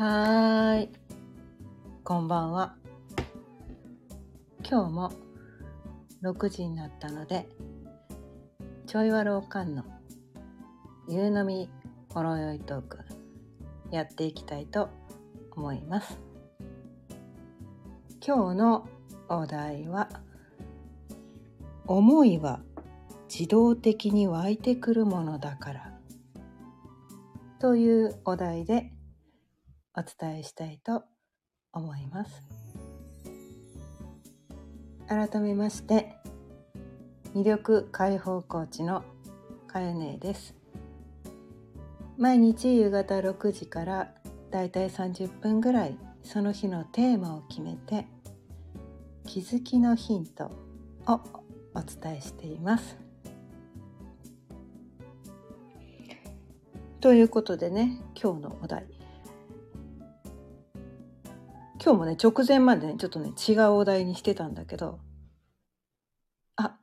はーい。こんばんは。今日も6時になったので、ちょいわろうかんの夕飲みほろよいトークやっていきたいと思います。今日のお題は、思いは自動的に湧いてくるものだからというお題でお伝えしたいと思います。改めまして魅力解放コーチのかよねです。毎日夕方6時からだいたい30分ぐらいその日のテーマを決めて気づきのヒントをお伝えしています。ということでね今日のお題。今日もね直前までねちょっとね違うお題にしてたんだけどあ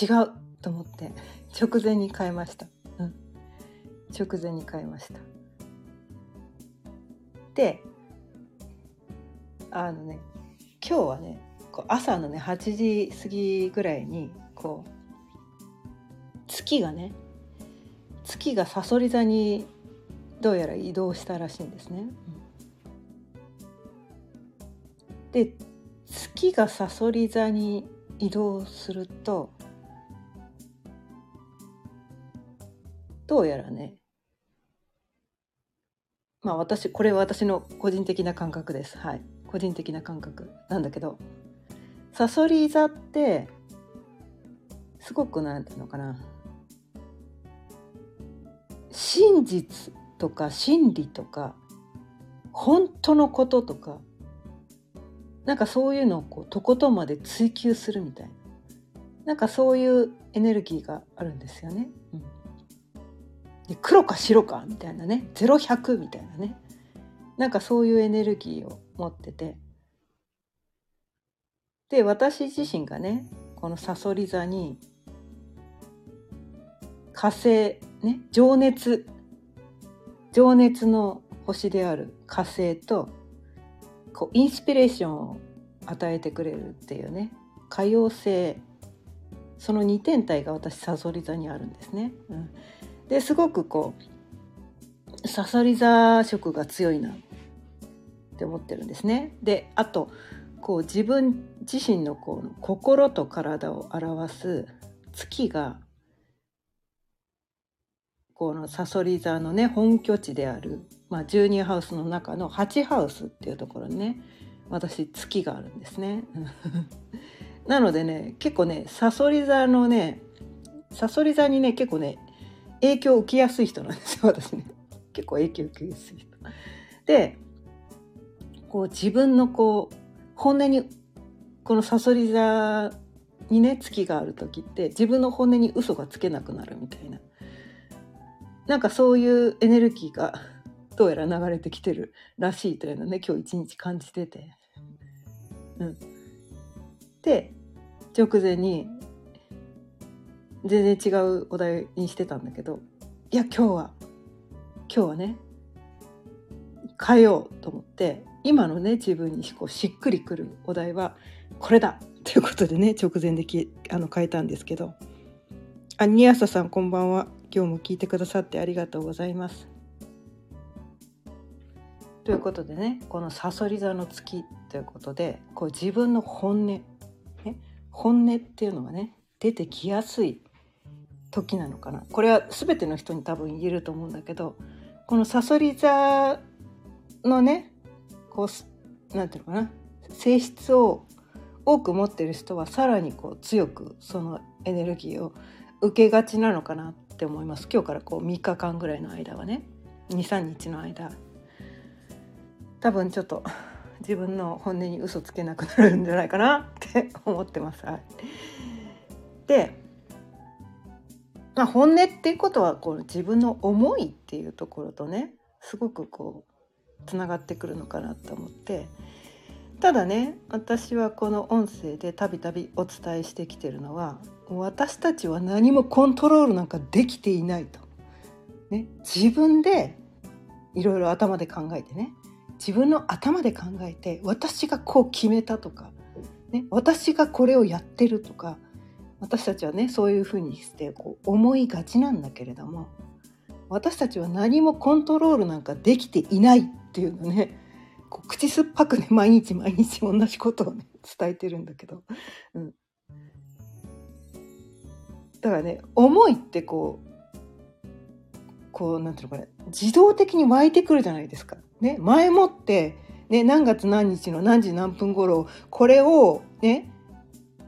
違うと思って直前に変えました。うん。直前に変えました。であのね今日はねこう朝のね8時過ぎぐらいにこう月がね月がさそり座にどうやら移動したらしいんですね。で月がさそり座に移動するとどうやらねまあ私これは私の個人的な感覚です。はい。個人的な感覚なんだけどさそり座ってすごくなんていうのかな。真実とか真理とか本当のこととかなんかそういうのをこうとことんまで追求するみたいな。なんかそういうエネルギーがあるんですよね。うん、で黒か白かみたいなね。0100みたいなね。なんかそういうエネルギーを持ってて。で私自身がねこのさそり座に火星ね情熱情熱の星である火星とこうインスピレーションを与えてくれるっていうね可用性その2点体が私さそり座にあるんですね。うん、ですごくこうさそり座色が強いなって思ってるんですね。であとこう自分自身のこう心と体を表す月がこのさそり座のね本拠地である、まあ、12ハウスの中の8ハウスっていうところにね私月があるんですね。なのでね結構ねさそり座のねさそり座にね結構ね影響を受けやすい人なんですよ私ね。結構影響を受けやすい人。でこう自分のこう本音にこのさそり座にね月がある時って自分の本音に嘘がつけなくなるみたいな。なんかそういうエネルギーが どうやら流れてきてるらしいというのね今日一日感じてて。うん、で直前に全然違うお題にしてたんだけどいや今日は今日はね変えようと思って今のね自分にこうしっくりくるお題はこれだということでね直前できあの変えたんですけど。あニアサさんこんばんは。今日も聞いてくださってありがとうございます。ということでねこのさそり座の月ということでこう自分の本音、ね、本音っていうのがね出てきやすい時なのかなこれは全ての人に多分言えると思うんだけどこのさそり座のねこうなんていうのかな性質を多く持ってる人はさらにこう強くそのエネルギーを受けがちなのかなって思います。今日からこう3日間ぐらいの間はね。23日の間。多分ちょっと自分の本音に嘘つけなくなるんじゃないかなって思ってます。はい、で、まあ、本音っていうことはこう自分の思いっていうところとねすごくこうつながってくるのかなと思って。ただね私はこの音声でたびたびお伝えしてきてるのは私たちは何もコントロールなんかできていないと。ね、自分でいろいろ頭で考えてね。自分の頭で考えて私がこう決めたとか、ね、私がこれをやってるとか。私たちはねそういうふうにしてこう思いがちなんだけれども。私たちは何もコントロールなんかできていないっていうのね。こう口酸っぱくね毎日毎日同じことをね伝えてるんだけど、うん、だからね思いってこうこうなんていうのかな自動的に湧いてくるじゃないですか。ね、前もって、ね、何月何日の何時何分頃これをね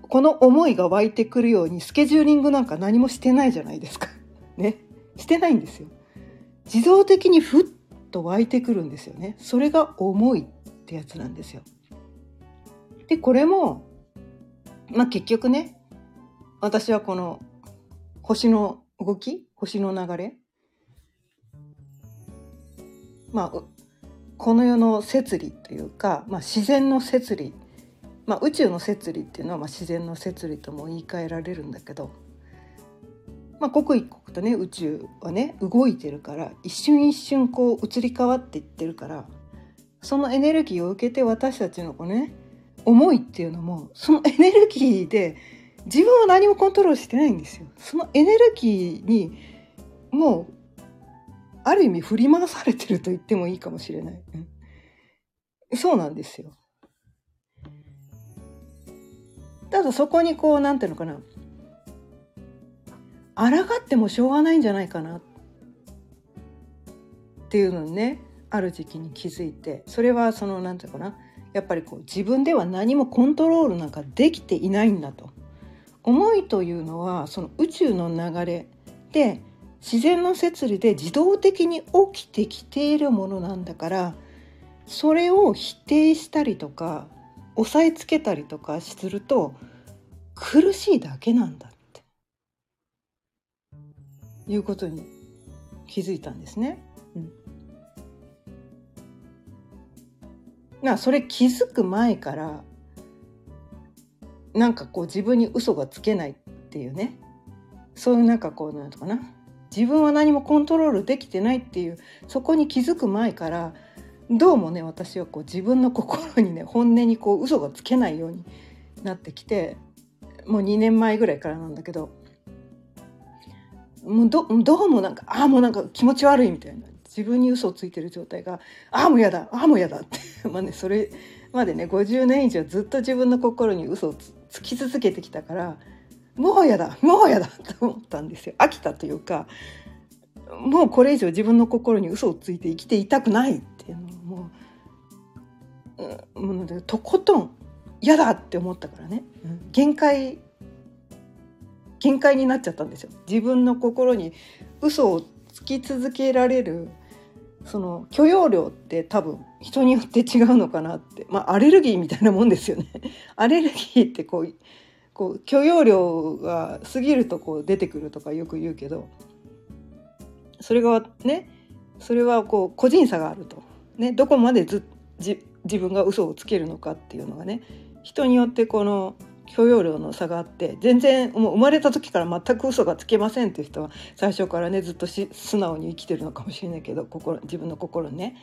この思いが湧いてくるようにスケジューリングなんか何もしてないじゃないですか。ね。してないんですよ。自動的にふっと湧いてくるんですよね。それが思いってやつなんですよ。で、これも、まあ結局ね、私はこの星の動き、星の流れ、まあ、この世の摂理というか、まあ、自然の摂理、まあ、宇宙の摂理っていうのはまあ自然の摂理とも言い換えられるんだけど、まあ、刻一刻とね宇宙はね動いてるから一瞬一瞬こう移り変わっていってるからそのエネルギーを受けて私たちのこうね思いっていうのもそのエネルギーで自分は何もコントロールしてないんですよ。そのエネルギーにもうある意味振り回されてると言ってもいいかもしれない。うん、そうなんですよ。ただそこにこうなんていうのかな抗ってもしょうがないんじゃないかなっていうのにねある時期に気づいてそれはそのなんていうかなやっぱりこう自分では何もコントロールなんかできていないんだと思いというのはその宇宙の流れで自然の摂理で自動的に起きてきているものなんだからそれを否定したりとか押さえつけたりとかすると苦しいだけなんだっていうことに気づいたんですね。うん、それ気づく前からなんかこう自分に嘘がつけないっていうね。そういうなんかこうなんとかな。自分は何もコントロールできてないっていう。そこに気づく前からどうもね私はこう自分の心にね本音にこう嘘がつけないようになってきてもう2年前ぐらいからなんだけどもうどうもなんかああもうなんか気持ち悪いみたいな。自分に嘘をついてる状態がああもうやだああもうやだって。まあねそれまでね50年以上ずっと自分の心に嘘をつつき続けてきたからもうやだもうやだ と思ったんですよ。飽きたというかもうこれ以上自分の心に嘘をついて生きていたくないっていうのもう、もうとことん嫌だって思ったからね、うん、限界限界になっちゃったんですよ。自分の心に嘘をつき続けられるその許容量って多分人によって違うのかなって。まあアレルギーみたいなもんですよね。アレルギーってこうこう許容量が過ぎるとこう出てくるとかよく言うけどそれがねそれはこう個人差があると、ね、どこまでず自分が嘘をつけるのかっていうのがね人によってこの許容量の差があって全然もう生まれた時から全く嘘がつけませんっていう人は最初からねずっと素直に生きてるのかもしれないけど心自分の心にね。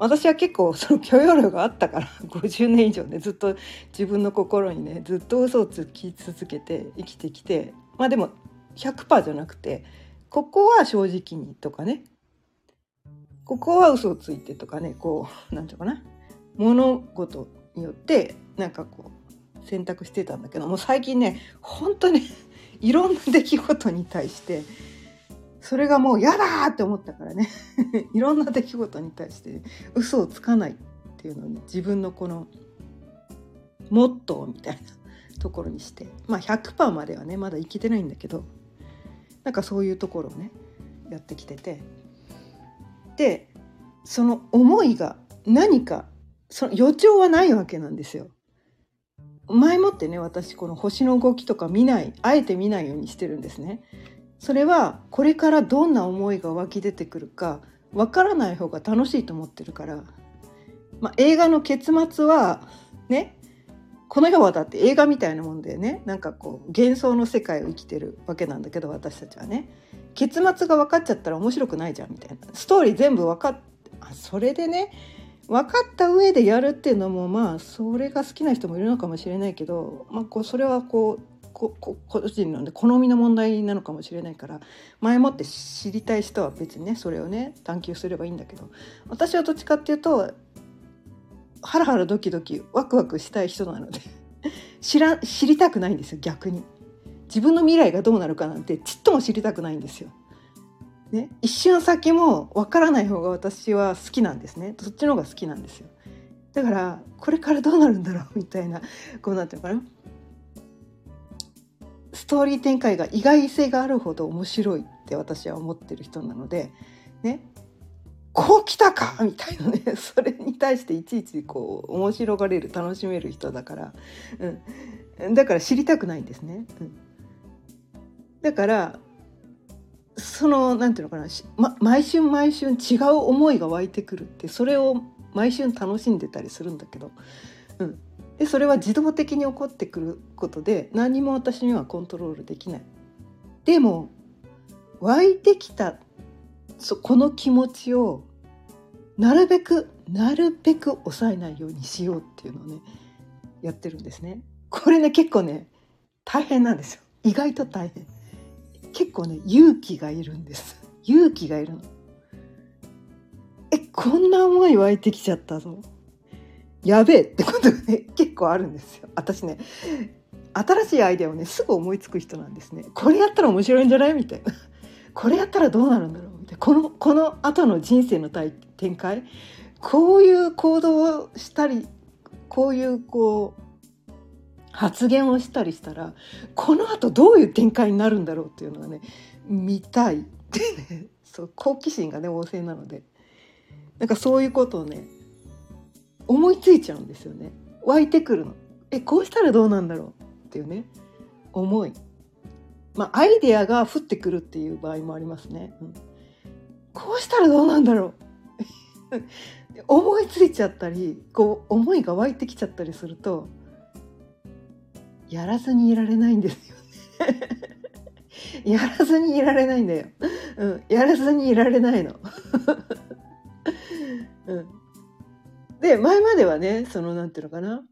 私は結構その許容量があったから50年以上ねずっと自分の心にねずっと嘘をつき続けて生きてきてまあでも100%じゃなくてここは正直にとかねここは嘘をついてとかねこう何て言うかな物事によってなんかこう選択してたんだけどもう最近ね本当に いろんな出来事に対してそれがもう嫌だって思ったからね いろんな出来事に対して嘘をつかないっていうのを、ね、自分のこのモットーみたいなところにしてまあ100%まではねまだいけてないんだけどなんかそういうところをねやってきててでその思いが何かその予兆はないわけなんですよ。前もってね私この星の動きとか見ないあえて見ないようにしてるんですね。それはこれからどんな思いが湧き出てくるかわからない方が楽しいと思ってるから、まあ、映画の結末はねこの世はだって映画みたいなもんでね。なんかこう幻想の世界を生きてるわけなんだけど私たちはね。結末が分かっちゃったら面白くないじゃんみたいな。ストーリー全部分かっまあ、それでね分かった上でやるっていうのもまあそれが好きな人もいるのかもしれないけど、まあ、こうそれはこうここ個人の、ね、好みの問題なのかもしれないから前もって知りたい人は別にねそれをね探求すればいいんだけど私はどっちかっていうとハラハラドキドキワクワクしたい人なので 知ら知りたくないんですよ逆に自分の未来がどうなるかなんてちっとも知りたくないんですよ。ね、一瞬先もわからない方が私は好きなんですね。そっちの方が好きなんですよ。だからこれからどうなるんだろうみたいな こうなってるかな。ストーリー展開が意外性があるほど面白いって私は思ってる人なのでね。こう来たかみたいなね。それに対していちいちこう面白がれる楽しめる人だから、うん、だから知りたくないんですね。うん、だからそのなんていうのかな、ま、毎春毎春違う思いが湧いてくるってそれを毎春楽しんでたりするんだけど、うん、でそれは自動的に起こってくることで何も私にはコントロールできない。でも湧いてきたそこの気持ちをなるべくなるべく抑えないようにしようっていうのをねやってるんですね。これね結構ね大変なんですよ。意外と大変。結構ね勇気がいるんです。勇気がいるの。えこんな思い湧いてきちゃったぞ。やべえってことがね 結構あるんですよ私ね新しいアイデアをねすぐ思いつく人なんですねこれやったら面白いんじゃないみたいな これやったらどうなるんだろうみたいなこのこの後の人生の展開こういう行動をしたりこういうこう発言をしたりしたらこの後どういう展開になるんだろうっていうのがね見たい。ってねそう好奇心がね旺盛なので。なんかそういうことをね思いついちゃうんですよね。湧いてくるの。えこうしたらどうなんだろうっていうね思い。まあアイデアが降ってくるっていう場合もありますね、うん、こうしたらどうなんだろう。思いついちゃったりこう思いが湧いてきちゃったりするとやらずにいられないんですよ やらずにいられないんだよ、うん、やらずにいられないの、うん、で前まではねそのなんていうのかな。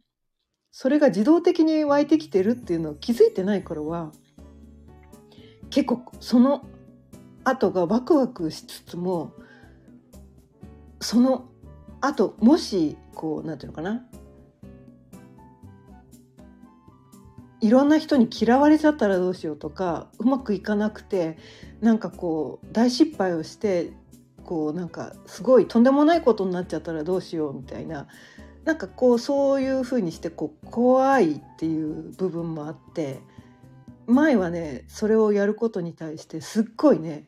それが自動的に湧いてきてるっていうのを気づいてない頃は結構その後がワクワクしつつもその後もしこうなんていうのかな。いろんな人に嫌われちゃったらどうしようとかうまくいかなくてなんかこう大失敗をしてこうなんかすごいとんでもないことになっちゃったらどうしようみたいななんかこうそういうふうにしてこう怖いっていう部分もあって前はねそれをやることに対してすっごいね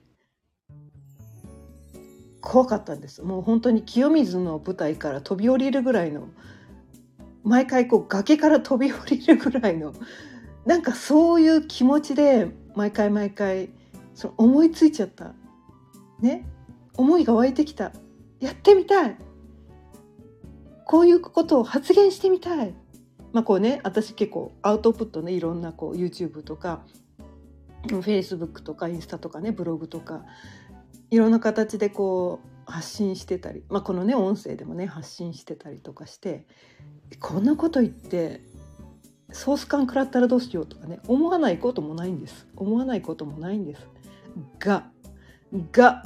怖かったんです。もう本当に清水の舞台から飛び降りるぐらいの毎回こう崖から飛び降りるぐらいのなんかそういう気持ちで毎回毎回その思いついちゃった。ね。思いが湧いてきた。やってみたい。こういうことを発言してみたい。まあこうね私結構アウトプットねいろんなこう YouTube とか Facebook とかインスタとかねブログとかいろんな形でこう発信してたり、まあ、このね音声でもね発信してたりとかして。こんなこと言ってソース感食らったらどうしようとかね思わないこともないんです。思わないこともないんです。がが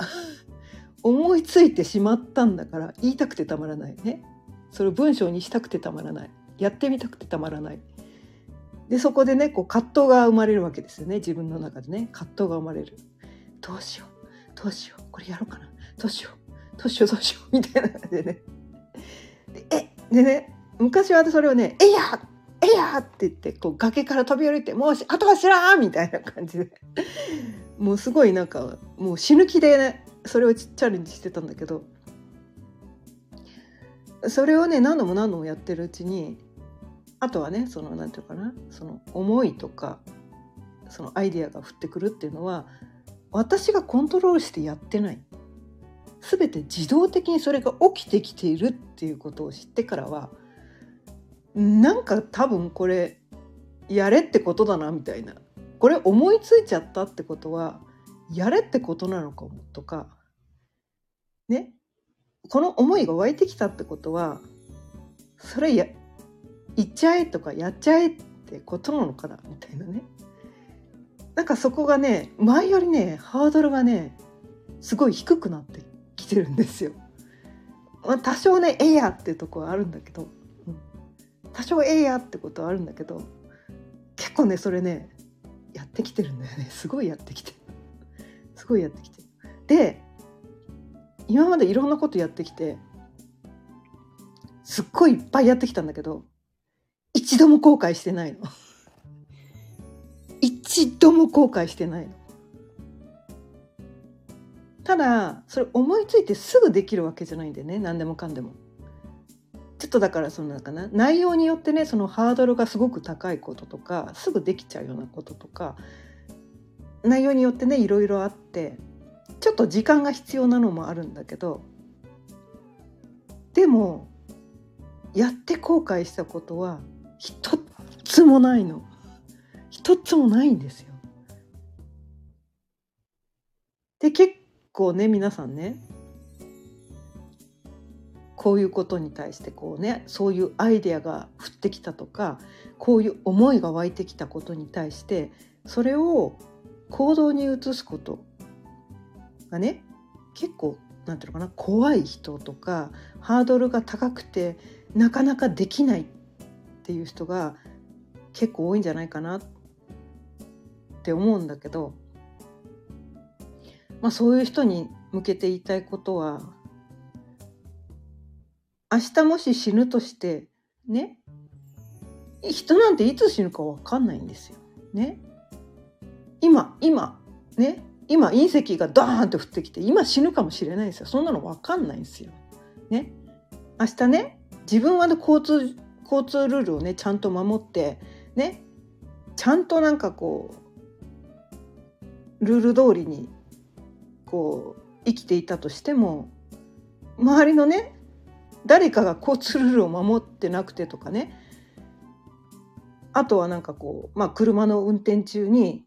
思いついてしまったんだから言いたくてたまらない。ね。それを文章にしたくてたまらない。やってみたくてたまらない。でそこでねこう葛藤が生まれるわけですよね。自分の中でね。葛藤が生まれる。どうしよう。どうしよう。これやろうかな。どうしよう。どうしよう。どうしよう。みたいな感じでね。でえでね昔はそれをね「えいやえいや!」って言ってこう崖から飛び降りて「もうあとは知らん!」みたいな感じで もうすごいなんかもう死ぬ気でねそれをチャレンジしてたんだけどそれをね何度も何度もやってるうちにあとはねその何て言うかなその思いとかそのアイデアが降ってくるっていうのは私がコントロールしてやってない全て自動的にそれが起きてきているっていうことを知ってからはなんか多分これやれってことだなみたいな。これ思いついちゃったってことはやれってことなのかもとか。ね。この思いが湧いてきたってことはそれや言っちゃえとかやっちゃえってことなのかなみたいなね。なんかそこがね前よりねハードルがねすごい低くなってきてるんですよ。まあ、多少ねええやっていうとこはあるんだけど、多少ええやってことはあるんだけど結構ねそれねやってきてるんだよね。すごいやってきて すごいやってきてで今までいろんなことやってきてすっごいいっぱいやってきたんだけど一度も後悔してないの。一度も後悔してないの。ただそれ思いついてすぐできるわけじゃないんでね。何でもかんでも。だからそのかな内容によってねそのハードルがすごく高いこととかすぐできちゃうようなこととか内容によってねいろいろあってちょっと時間が必要なのもあるんだけどでもやって後悔したことは一つもないの一つもないんですよ。で結構ね皆さんねこういうことに対してこうねそういうアイデアが降ってきたとかこういう思いが湧いてきたことに対してそれを行動に移すことがね結構なんていうのかな怖い人とかハードルが高くてなかなかできないっていう人が結構多いんじゃないかなって思うんだけどまあ、そういう人に向けて言いたいことは明日もし死ぬとしてね人なんていつ死ぬか分かんないんですよ。ね。今今ね今隕石がドーンって降ってきて今死ぬかもしれないですよそんなの分かんないんですよ。ね。明日ね自分は、ね、交通交通ルールをねちゃんと守ってねちゃんとなんかこうルール通りにこう生きていたとしても周りのね誰かが交通ルールを守ってなくてとかねあとはなんかこう、まあ、車の運転中に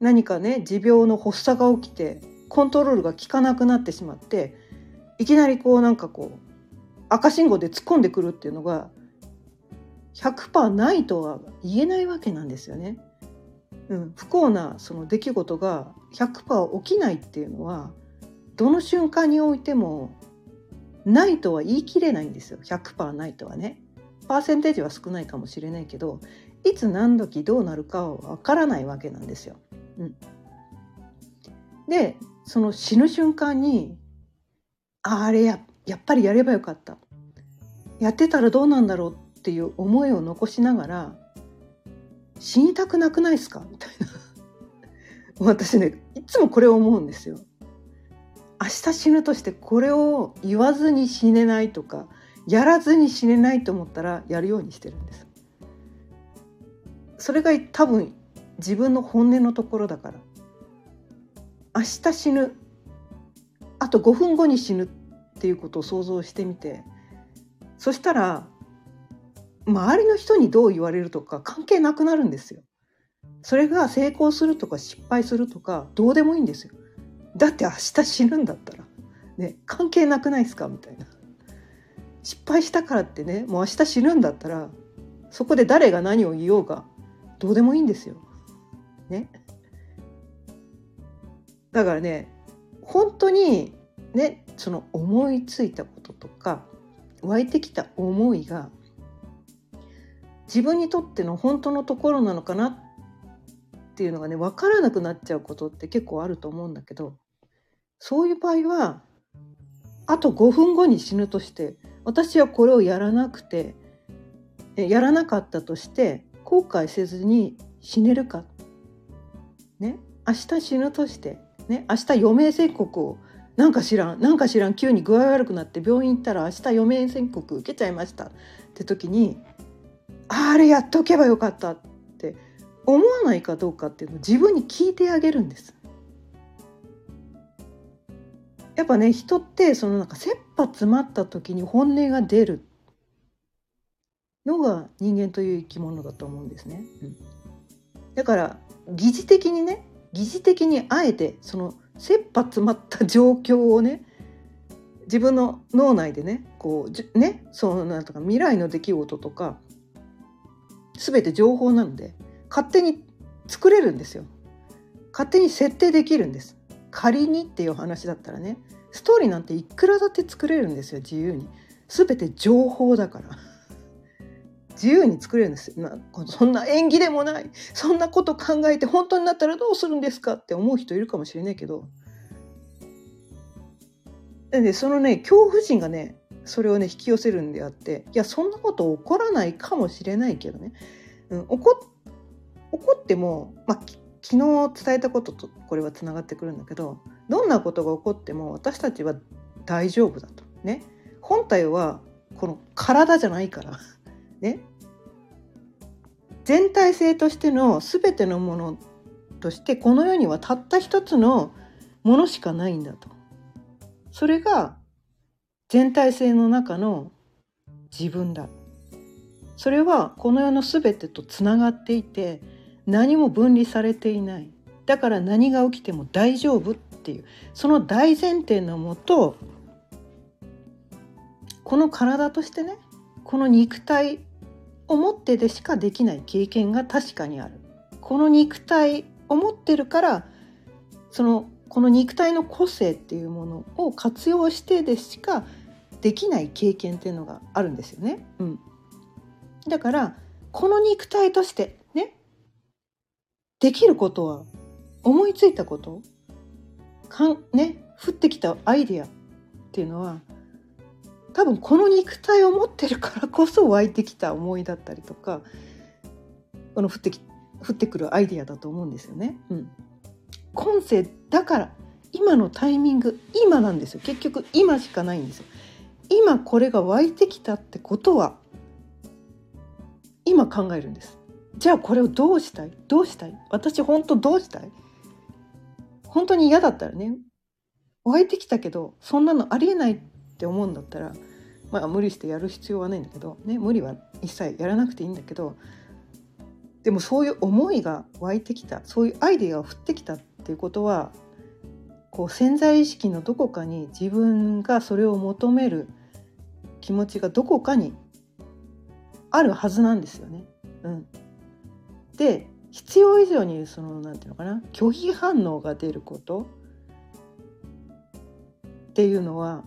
何かね持病の発作が起きてコントロールが効かなくなってしまっていきなりこうなんかこう赤信号で突っ込んでくるっていうのが100%ないとは言えないわけなんですよね。うん、不幸なその出来事が100%起きないっていうのはどの瞬間においてもないとは言い切れないんですよ100%ないとはね。パーセンテージは少ないかもしれないけどいつ何時どうなるかはわからないわけなんですよ。うん、でその死ぬ瞬間にあれややっぱりやればよかったやってたらどうなんだろうっていう思いを残しながら死にたくなくないですか？みたいな 私ねいつもこれを思うんですよ。明日死ぬとしてこれを言わずに死ねないとかやらずに死ねないと思ったらやるようにしてるんです。それが多分自分の本音のところだから明日死ぬあと5分後に死ぬっていうことを想像してみてそしたら周りの人にどう言われるとか関係なくなるんですよ。それが成功するとか失敗するとかどうでもいいんですよ。だって明日死ぬんだったら、ね、関係なくないですかみたいな。失敗したからってねもう明日死ぬんだったらそこで誰が何を言おうがどうでもいいんですよ。ね。だからね本当にねその思いついたこととか湧いてきた思いが自分にとっての本当のところなのかなっていうのがね分からなくなっちゃうことって結構あると思うんだけどそういう場合はあと5分後に死ぬとして私はこれをやらなくてやらなかったとして後悔せずに死ねるか。ね？明日死ぬとしてね？明日余命宣告をなんか知らんなんか知らん急に具合悪くなって病院行ったら明日余命宣告受けちゃいました。って時にあれやっとけばよかったって思わないかどうかっていうのを自分に聞いてあげるんです。やっぱね人ってそのなんか切羽詰まった時に本音が出るのが人間という生き物だと思うんですね。うん、だから疑似的にね疑似的にあえてその切羽詰まった状況をね自分の脳内でねこうねそうなんとか未来の出来事とか全て情報なので勝手に作れるんですよ。勝手に設定できるんです仮にっていう話だったらねストーリーなんていくらだって作れるんですよ自由に。全て情報だから。自由に作れるんです。なそんな縁起でもない。そんなこと考えて本当になったらどうするんですかって思う人いるかもしれないけど。でそのね恐怖心がねそれをね引き寄せるんであって。いやそんなこと起こらないかもしれないけどね、うん、起こ起こっても、まあ、昨日伝えたこととこれはつながってくるんだけどどんなことが起こっても私たちは大丈夫だと。ね。本体はこの体じゃないから。ね。全体性としての全てのものとしてこの世にはたった一つのものしかないんだと。それが全体性の中の自分だ。それはこの世の全てとつながっていて何も分離されていない。だから何が起きても大丈夫っていう。その大前提のもとこの体としてねこの肉体を持ってでしかできない経験が確かにある。この肉体を持ってるからそのこの肉体の個性っていうものを活用してでしかできない経験っていうのがあるんですよね。うん、だからこの肉体としてできることは思いついたことかんね降ってきたアイデアっていうのは多分この肉体を持ってるからこそ湧いてきた思いだったりとかこの降ってき降ってくるアイデアだと思うんですよね。うん、今世だから今のタイミング今なんですよ結局今しかないんですよ。今これが湧いてきたってことは今考えるんです。じゃあこれをどうしたい？どうしたい？私本当どうしたい？本当に嫌だったらね湧いてきたけどそんなのありえないって思うんだったらまあ無理してやる必要はないんだけどね無理は一切やらなくていいんだけどでもそういう思いが湧いてきたそういうアイデアが降ってきたっていうことはこう潜在意識のどこかに自分がそれを求める気持ちがどこかにあるはずなんですよね。うん、で必要以上にそのなんていうのかな拒否反応が出ることっていうのは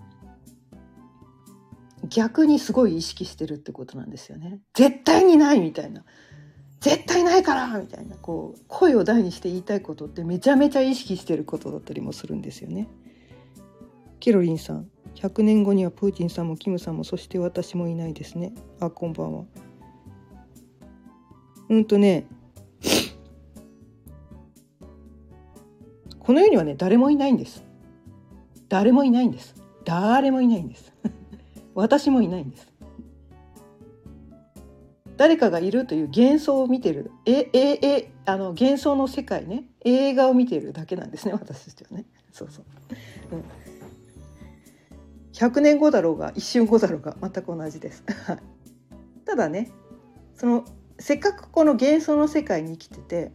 逆にすごい意識してるってことなんですよね。絶対にないみたいな。絶対ないからみたいなこう声を大にして言いたいことってめちゃめちゃ意識してることだったりもするんですよね。ケロリンさん100年後にはプーチンさんもキムさんもそして私もいないですね。あこんばんは。うんとねこの世にはね誰もいないんです。誰もいないんです。誰もいないんです。私もいないんです。誰かがいるという幻想を見てる。えええあの幻想の世界ね。映画を見てるだけなんですね。私たちはね。そうそう、うん、100年後だろうが一瞬後だろうが全く同じです。ただねそのせっかくこの幻想の世界に生きてて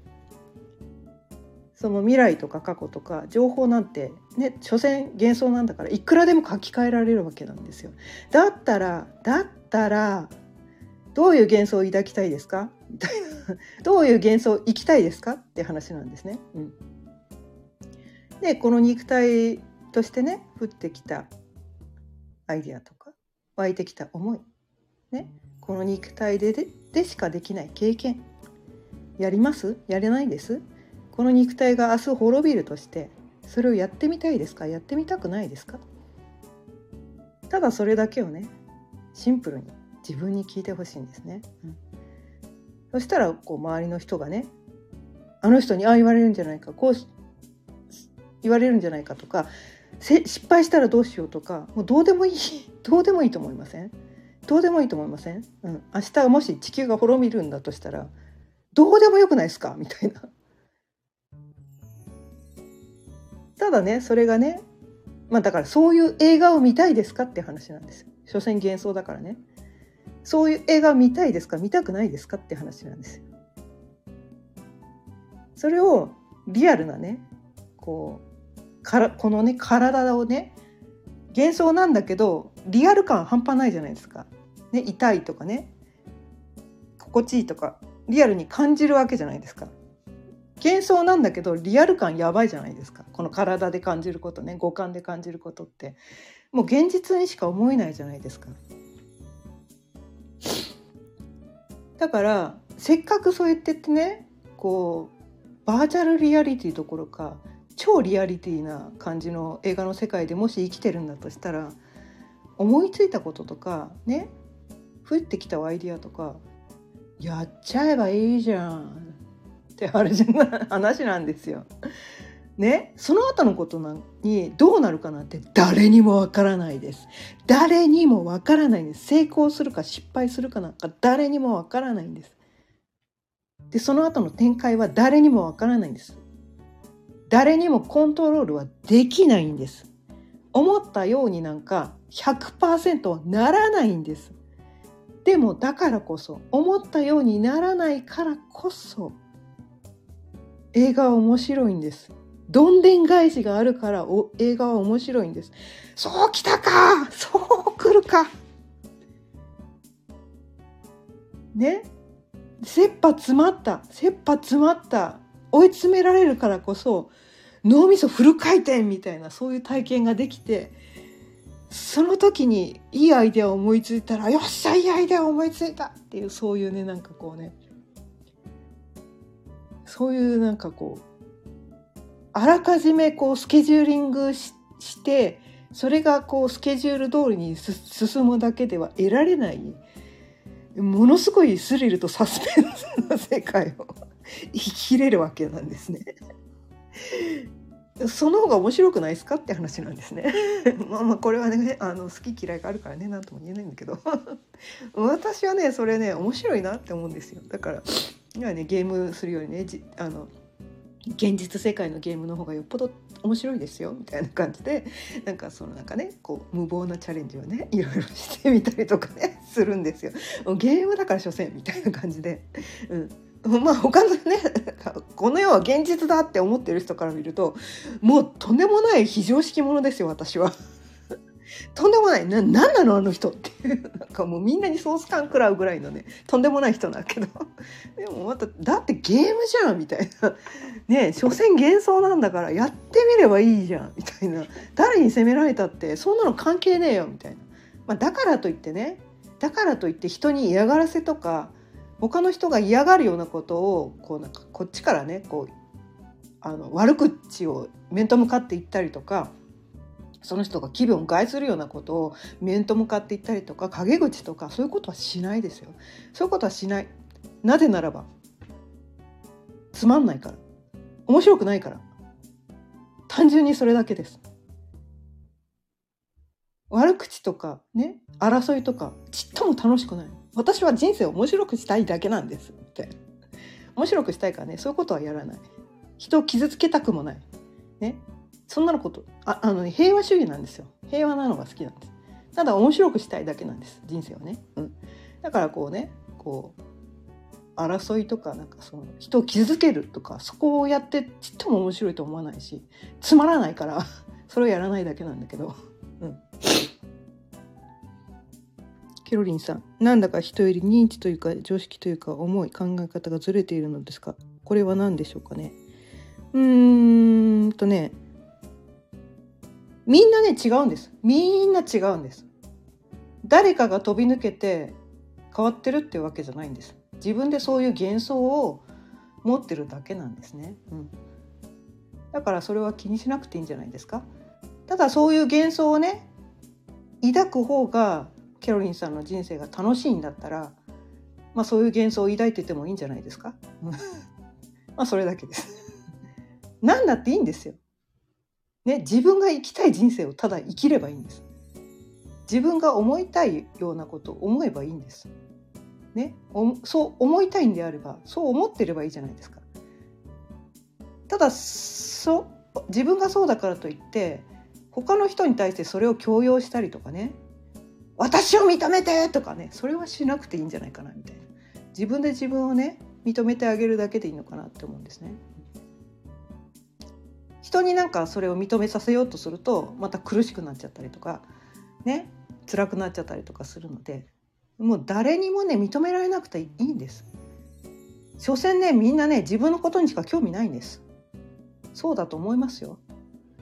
その未来とか過去とか情報なんてね所詮幻想なんだからいくらでも書き換えられるわけなんですよ。だったらだったらどういう幻想を抱きたいですか？みたいなどういう幻想生きたいですか？って話なんですね。うん、でこの肉体としてね降ってきたアイデアとか湧いてきた思い、ね、この肉体でででしかできない経験やります？やれないです？この肉体が明日滅びるとしてそれをやってみたいですか？やってみたくないですか？ただそれだけをねシンプルに自分に聞いてほしいんですね、うん、そしたらこう周りの人がねあの人にああ言われるんじゃないかこう言われるんじゃないかとか失敗したらどうしようとかもうどうでもいい どうでもいいと思いません？どうでもいいと思いません、うん、明日もし地球が滅びるんだとしたらどうでもよくないですか？みたいな。ただねそれがねまあだからそういう映画を見たいですかって話なんです。所詮幻想だからね。そういう映画を見たいですか見たくないですかって話なんですよ。それをリアルなねこうからこのね体をね幻想なんだけどリアル感半端ないじゃないですか。ね、痛いとかね心地いいとかリアルに感じるわけじゃないですか。幻想なんだけどリアル感やばいじゃないですか。この体で感じることね。五感で感じることって。もう現実にしか思えないじゃないですか。だからせっかくそう言ってってねこうバーチャルリアリティどころか超リアリティな感じの映画の世界でもし生きてるんだとしたら思いついたこととかね。降ってきたアイディアとかやっちゃえばいいじゃん。って話話なんですよ。ね、その後のことにどうなるかなんて誰にもわからないです。誰にもわからないんです。成功するか失敗するかなんか誰にもわからないんです。で、その後の展開は誰にもわからないんです。誰にもコントロールはできないんです。思ったようになんか100%はならないんです。でもだからこそ思ったようにならないからこそ映画は面白いんです。どんでん返しがあるからお映画は面白いんです。そうきたか。そう来るか。ね。切羽詰まった。切羽詰まった。追い詰められるからこそ脳みそフル回転みたいなそういう体験ができてその時にいいアイデアを思いついたらよっしゃいいアイデアを思いついたっていうそういうねなんかこうねそういうなんかこうあらかじめこうスケジューリングしてそれがこうスケジュール通りに進むだけでは得られないものすごいスリルとサスペンスの世界を生きれるわけなんですね。その方が面白くないですか？って話なんですね。まあまあこれはねあの好き嫌いがあるからね何とも言えないんだけど私はねそれね面白いなって思うんですよ。だから今ねゲームするよりねあの現実世界のゲームの方がよっぽど面白いですよみたいな感じでなんかそのなんかねこう無謀なチャレンジをねいろいろしてみたりとかねするんですよ。ゲームだから所詮みたいな感じで、うん、まあ他のねこの世は現実だって思ってる人から見るともうとんでもない非常識者ですよ私は。とんでもない。な何なの？あの人っていう。なんかもうみんなにソース感食らうぐらいのね。とんでもない人なんだけど。でもまただってゲームじゃんみたいな。ね所詮幻想なんだからやってみればいいじゃん。みたいな。誰に責められたってそんなの関係ねえよみたいな、まあ、だからといってね。だからといって人に嫌がらせとか他の人が嫌がるようなことをこうなんかこっちからねこうあの悪口を面と向かって言ったりとかその人が気分を害するようなことを面と向かって言ったりとか陰口とかそういうことはしないですよ。そういうことはしない。なぜならばつまんないから。面白くないから。単純にそれだけです。悪口とかね争いとかちっとも楽しくない。私は人生を面白くしたいだけなんです。って。面白くしたいからねそういうことはやらない。人を傷つけたくもない。ね。そんなのことああの、平和主義なんですよ。平和なのが好きなんです。ただ面白くしたいだけなんです。人生をね、うん、だからこうねこう争いとかなんかその人を傷つけるとかそこをやってちっとも面白いと思わないしつまらないから それをやらないだけなんだけど、うん、ケロリンさん、なんだか人より認知というか常識というか思い考え方がずれているのですか？これは何でしょうかね？うーんとねみんなね違うんです。みんな違うんです。誰かが飛び抜けて変わってるっていうわけじゃないんです。自分でそういう幻想を持ってるだけなんですね、うん、だからそれは気にしなくていいんじゃないですか。ただそういう幻想をね抱く方がケロリンさんの人生が楽しいんだったら、まあ、そういう幻想を抱いててもいいんじゃないですか。まあそれだけです。何だっていいんですよ。ね、自分が生きたい人生をただ生きればいいんです。自分が思いたいようなことを思えばいいんです。ね、そう思いたいんであればそう思ってればいいじゃないですか。ただそ自分がそうだからといって他の人に対してそれを強要したりとかね私を認めてとかねそれはしなくていいんじゃないかなみたいな自分で自分をね認めてあげるだけでいいのかなって思うんですね。人になんかそれを認めさせようとするとまた苦しくなっちゃったりとかね辛くなっちゃったりとかするのでもう誰にもね認められなくていいんです。所詮ねみんなね自分のことにしか興味ないんです。そうだと思いますよ。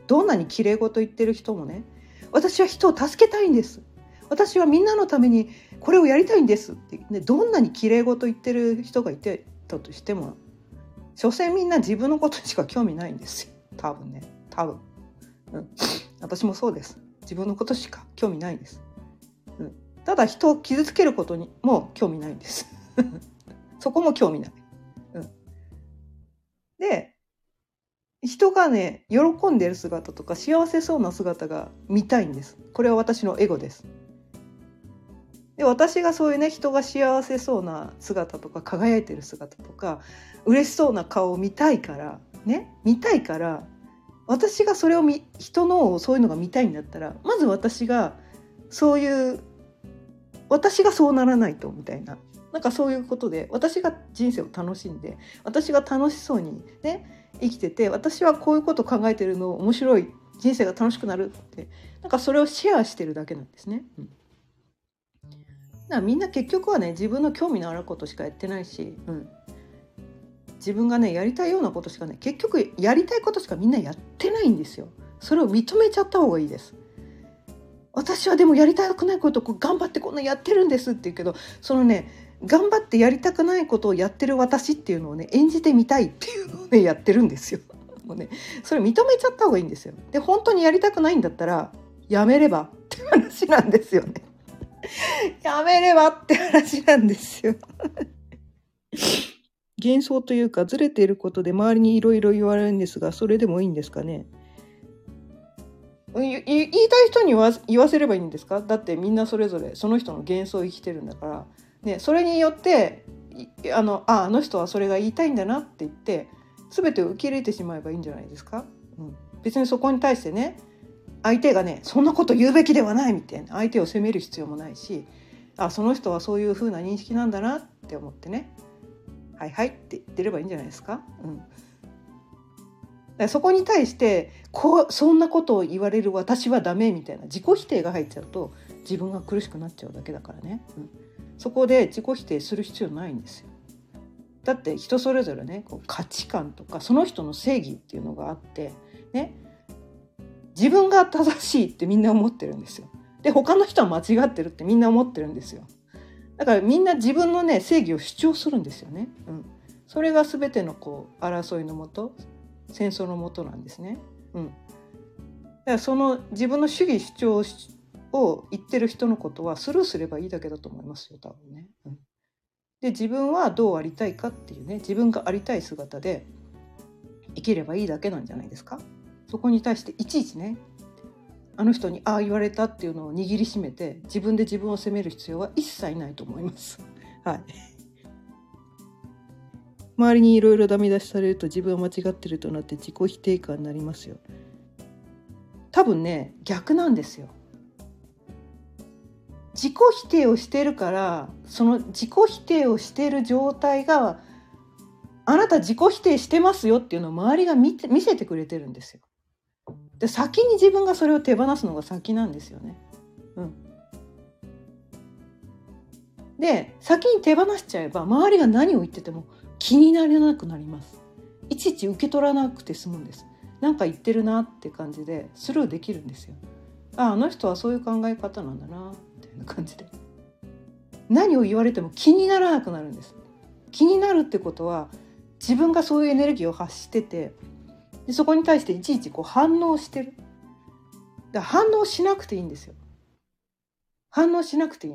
どんなに綺麗事言ってる人もね私は人を助けたいんです私はみんなのためにこれをやりたいんですって、ね、どんなに綺麗事言ってる人がいてたとしても所詮みんな自分のことにしか興味ないんですよ多分ね。多分、うん、私もそうです。自分のことしか興味ないです、うん、ただ人を傷つけることにも興味ないんです。そこも興味ない、うん、で人がね喜んでる姿とか幸せそうな姿が見たいんです。これは私のエゴです。で私がそういうね人が幸せそうな姿とか輝いてる姿とか嬉しそうな顔を見たいからね見たいから私がそれを見人のそういうのが見たいんだったらまず私がそういう私がそうならないとみたいななんかそういうことで私が人生を楽しんで私が楽しそうにね生きてて私はこういうこと考えてるの面白い人生が楽しくなるってなんかそれをシェアしてるだけなんですね。うん、だからみんな結局はね自分の興味のあることしかやってないし、うん、自分がねやりたいようなことしかね結局やりたいことしかみんなやってないんですよ。それを認めちゃった方がいいです。私はでもやりたくないことを頑張ってこんなやってるんですって言うけどそのね頑張ってやりたくないことをやってる私っていうのをね演じてみたいっていうのをねやってるんですよ。もうねそれ認めちゃった方がいいんですよ。で本当にやりたくないんだったらやめればって話なんですよね。やめればって話なんですよ。幻想というかずれていることで周りにいろいろ言われるんですがそれでもいいんですかね？言いたい人に言わせればいいんですか？だってみんなそれぞれその人の幻想を生きてるんだから。ね、それによってあのああの人はそれが言いたいんだなって言って全てを受け入れてしまえばいいんじゃないですか、うん、別にそこに対してね相手がねそんなこと言うべきではないみたいな。相手を責める必要もないしあその人はそういう風な認識なんだなって思ってね。はいはいって言ってればいいんじゃないですか。うん。そこに対してこうそんなことを言われる私はダメみたいな自己否定が入っちゃうと自分が苦しくなっちゃうだけだからね、うん、そこで自己否定する必要ないんですよ。だって人それぞれねこう価値観とかその人の正義っていうのがあってね。自分が正しいってみんな思ってるんですよ。で他の人は間違ってるってみんな思ってるんですよ。だからみんな自分のね正義を主張するんですよね。うん、それが全てのこう争いのもと戦争のもとなんですね。うん、だからその自分の主義主張を言ってる人のことはスルーすればいいだけだと思いますよ多分ね。うん、で自分はどうありたいかっていうね自分がありたい姿で生きればいいだけなんじゃないですかそこに対していちいちねあの人にああ言われたっていうのを握りしめて自分で自分を責める必要は一切ないと思います。はい周りにいろいろダメ出しされると自分は間違ってるとなって自己否定感になりますよ。多分ね逆なんですよ。自己否定をしてるからその自己否定をしてる状態があなた自己否定してますよっていうのを周りが見て見せてくれてるんですよ。で先に自分がそれを手放すのが先なんですよね。うん、で先に手放しちゃえば周りが何を言ってても気にならなくなります。いちいち受け取らなくて済むんです。なんか言ってるなって感じでスルーできるんですよ。ああの人はそういう考え方なんだなな感じで何を言われても気にならなくなるんです気になるってことは自分がそういうエネルギーを発しててでそこに対していちいちこう反応してる。だ反応しなくていいんですよ。反応しなくていい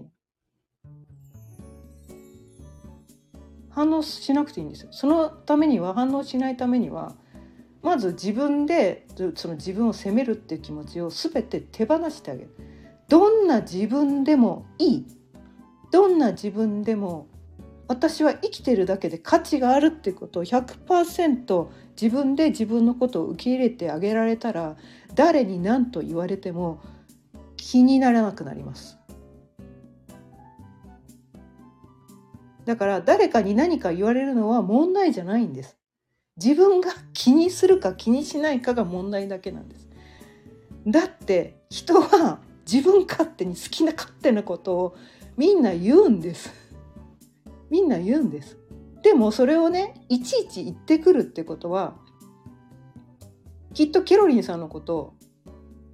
反応しなくていいんですよ。そのためには反応しないためにはまず自分でその自分を責めるっていう気持ちを全て手放してあげる。どんな自分でもいい。どんな自分でも私は生きてるだけで価値があるってことを100%自分で自分のことを受け入れてあげられたら誰に何と言われても気にならなくなります。だから誰かに何か言われるのは問題じゃないんです。自分が気にするか気にしないかが問題だけなんです。だって人は自分勝手に好きな勝手なことをみんな言うんです。みんな言うんです。でもそれをねいちいち言ってくるってことはきっとケロリンさんのこと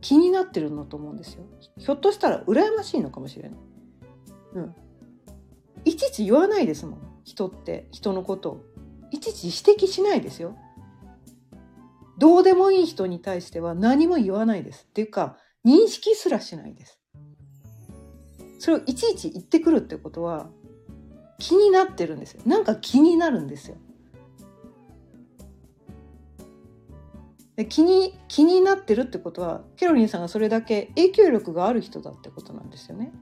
気になってるのと思うんですよ。ひょっとしたら羨ましいのかもしれない。うん。いちいち言わないですもん。人って人のことを。いちいち指摘しないですよ。どうでもいい人に対しては何も言わないです。っていうか認識すらしないです。それをいちいち言ってくるってことは気になってるんですよなんか気になるんですよで気に気になってるってことはケロリンさんがそれだけ影響力がある人だってことなんですよね。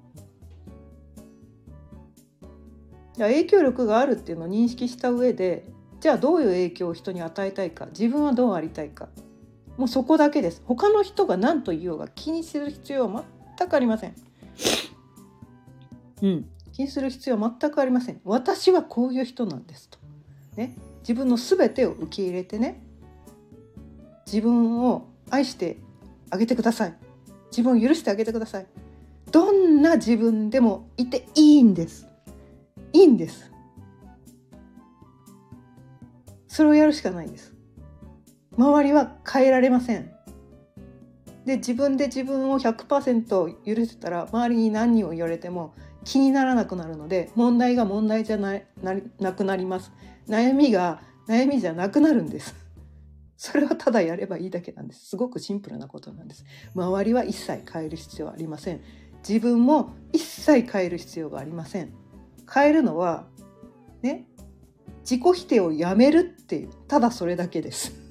影響力があるっていうのを認識した上でじゃあどういう影響を人に与えたいか自分はどうありたいかもうそこだけです他の人が何と言おうが気にする必要は全くありません。うん、気にする必要は全くありません。私はこういう人なんですと。ね、自分の全てを受け入れてね。自分を愛してあげてください。自分を許してあげてください。どんな自分でもいていいんです。いいんです。それをやるしかないです。周りは変えられません。で自分で自分を100%許せたら周りに何を言われても気にならなくなるので問題が問題じゃななくなります。悩みが悩みじゃなくなるんです。それはただやればいいだけなんです。すごくシンプルなことなんです。周りは一切変える必要はありません。自分も一切変える必要がありません。変えるのはね自己否定をやめるっていうただそれだけです。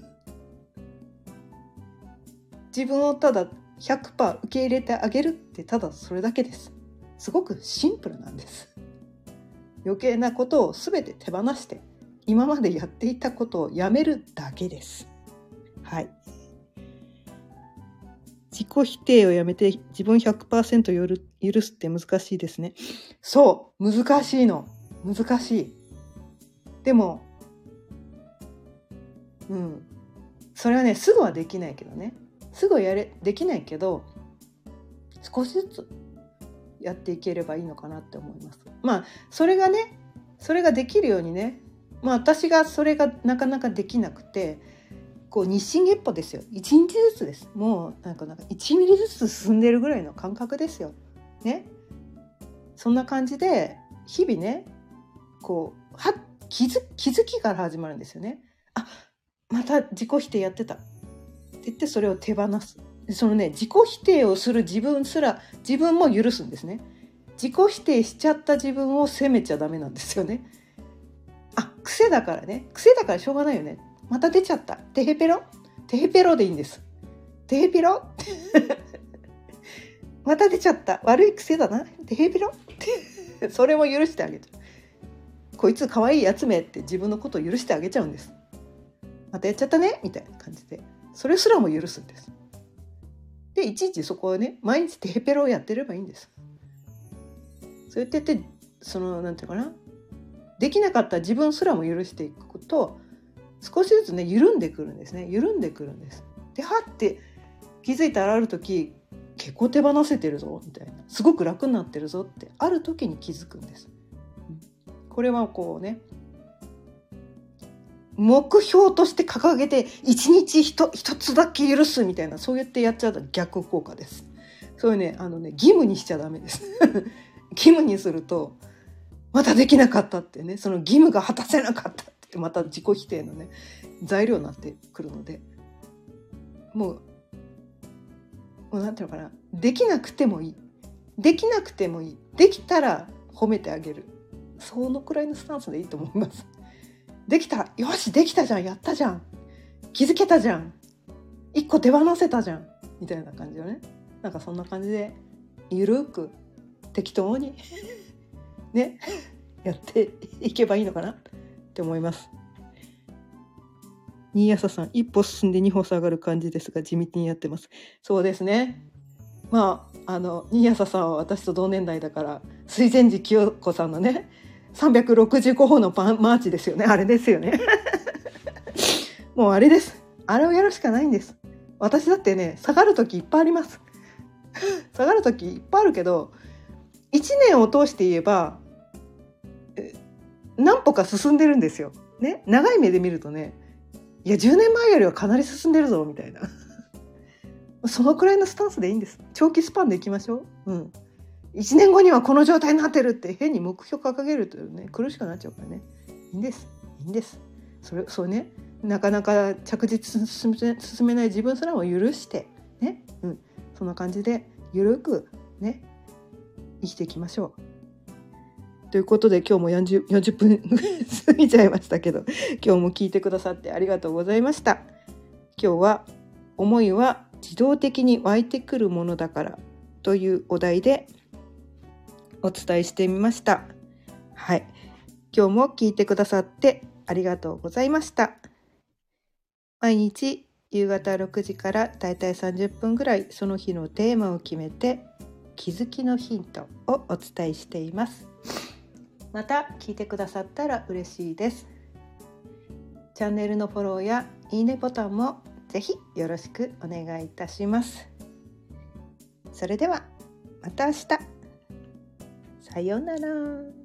自分をただ100%受け入れてあげるってただそれだけです。すごくシンプルなんです余計なことを全て手放して今までやっていたことをやめるだけですはい。自己否定をやめて自分100%許すって難しいですね。そう、難しいの。難しい。でも、うん。それはね、すぐはできないけどね。すぐやれ、できないけど、少しずつやっていければいいのかなって思います。まあ、それがね、それができるようにね、まあ私がそれがなかなかできなくて、こう日進月歩ですよ1日ずつですもうなんかなんか1ミリずつ進んでるぐらいの感覚ですよ。ねそんな感じで日々ねこうは気づ気づきから始まるんですよね。あまた自己否定やってたって言ってそれを手放す。そのね自己否定をする自分すら自分も許すんですね。自己否定しちゃった自分を責めちゃダメなんですよね。あ癖だからね癖だからしょうがないよねまた出ちゃった。テヘペロ？テヘペロでいいんです。テヘペロ？また出ちゃった。悪い癖だな。テヘペロ？それも許してあげちゃう。こいつ可愛いやつめって自分のことを許してあげちゃうんです。またやっちゃったねみたいな感じで。それすらも許すんです。で、いちいちそこをね、毎日テヘペロをやってればいいんです。そうやってって、その、なんていうかな。できなかった自分すらも許していくと、少しずつね緩んでくるんですね緩んでくるんです。ではって気づいたらある時結構手放せてるぞみたいなすごく楽になってるぞってある時に気づくんです。これはこうね目標として掲げて一日一つだけ許すみたいなそうやってやっちゃうと逆効果です。そういうねあのね義務にしちゃダメです。義務にするとまたできなかったってねその義務が果たせなかったってまた自己否定のね材料になってくるのでもうもうなんていうのかなできなくてもいいできなくてもいいできたら褒めてあげるそのくらいのスタンスでいいと思いますできた。よしできたじゃん。やったじゃん。気づけたじゃん。一個手放せたじゃん。みたいな感じよね。なんかそんな感じでゆるく適当に ねやっていけばいいのかな？って思います。新朝さん、一歩進んで二歩下がる感じですが、地道にやってます。そうですね。まあ、あの、新朝さんは私と同年代だから、水前寺清子さんのね、365歩のマーチですよね。あれですよね。もうあれですあれをやるしかないんです私だってね下がる時いっぱいあります下がる時いっぱいあるけど1年を通して言えば何歩か進んでるんですよ。ね？長い目で見るとねいや10年前よりはかなり進んでるぞみたいな そのくらいのスタンスでいいんです長期スパンでいきましょう。うん1年後にはこの状態になってるって変に目標掲げるとね苦しくなっちゃうからね。いいんです。いいんです。それそうね。なかなか着実に進めない自分すらも許してね、うん、そんな感じで緩くね。生きていきましょう。ということで今日も 40, 40分過ぎちゃいましたけど今日も聞いてくださってありがとうございました。今日は「思いは自動的に湧いてくるものだから」というお題でお伝えしてみました。はい。今日も聞いてくださってありがとうございました。毎日夕方6時からだいたい30分ぐらいその日のテーマを決めて気づきのヒントをお伝えしています。また聞いてくださったら嬉しいです。チャンネルのフォローやいいねボタンもぜひよろしくお願いいたします。それではまた明日。さようなら。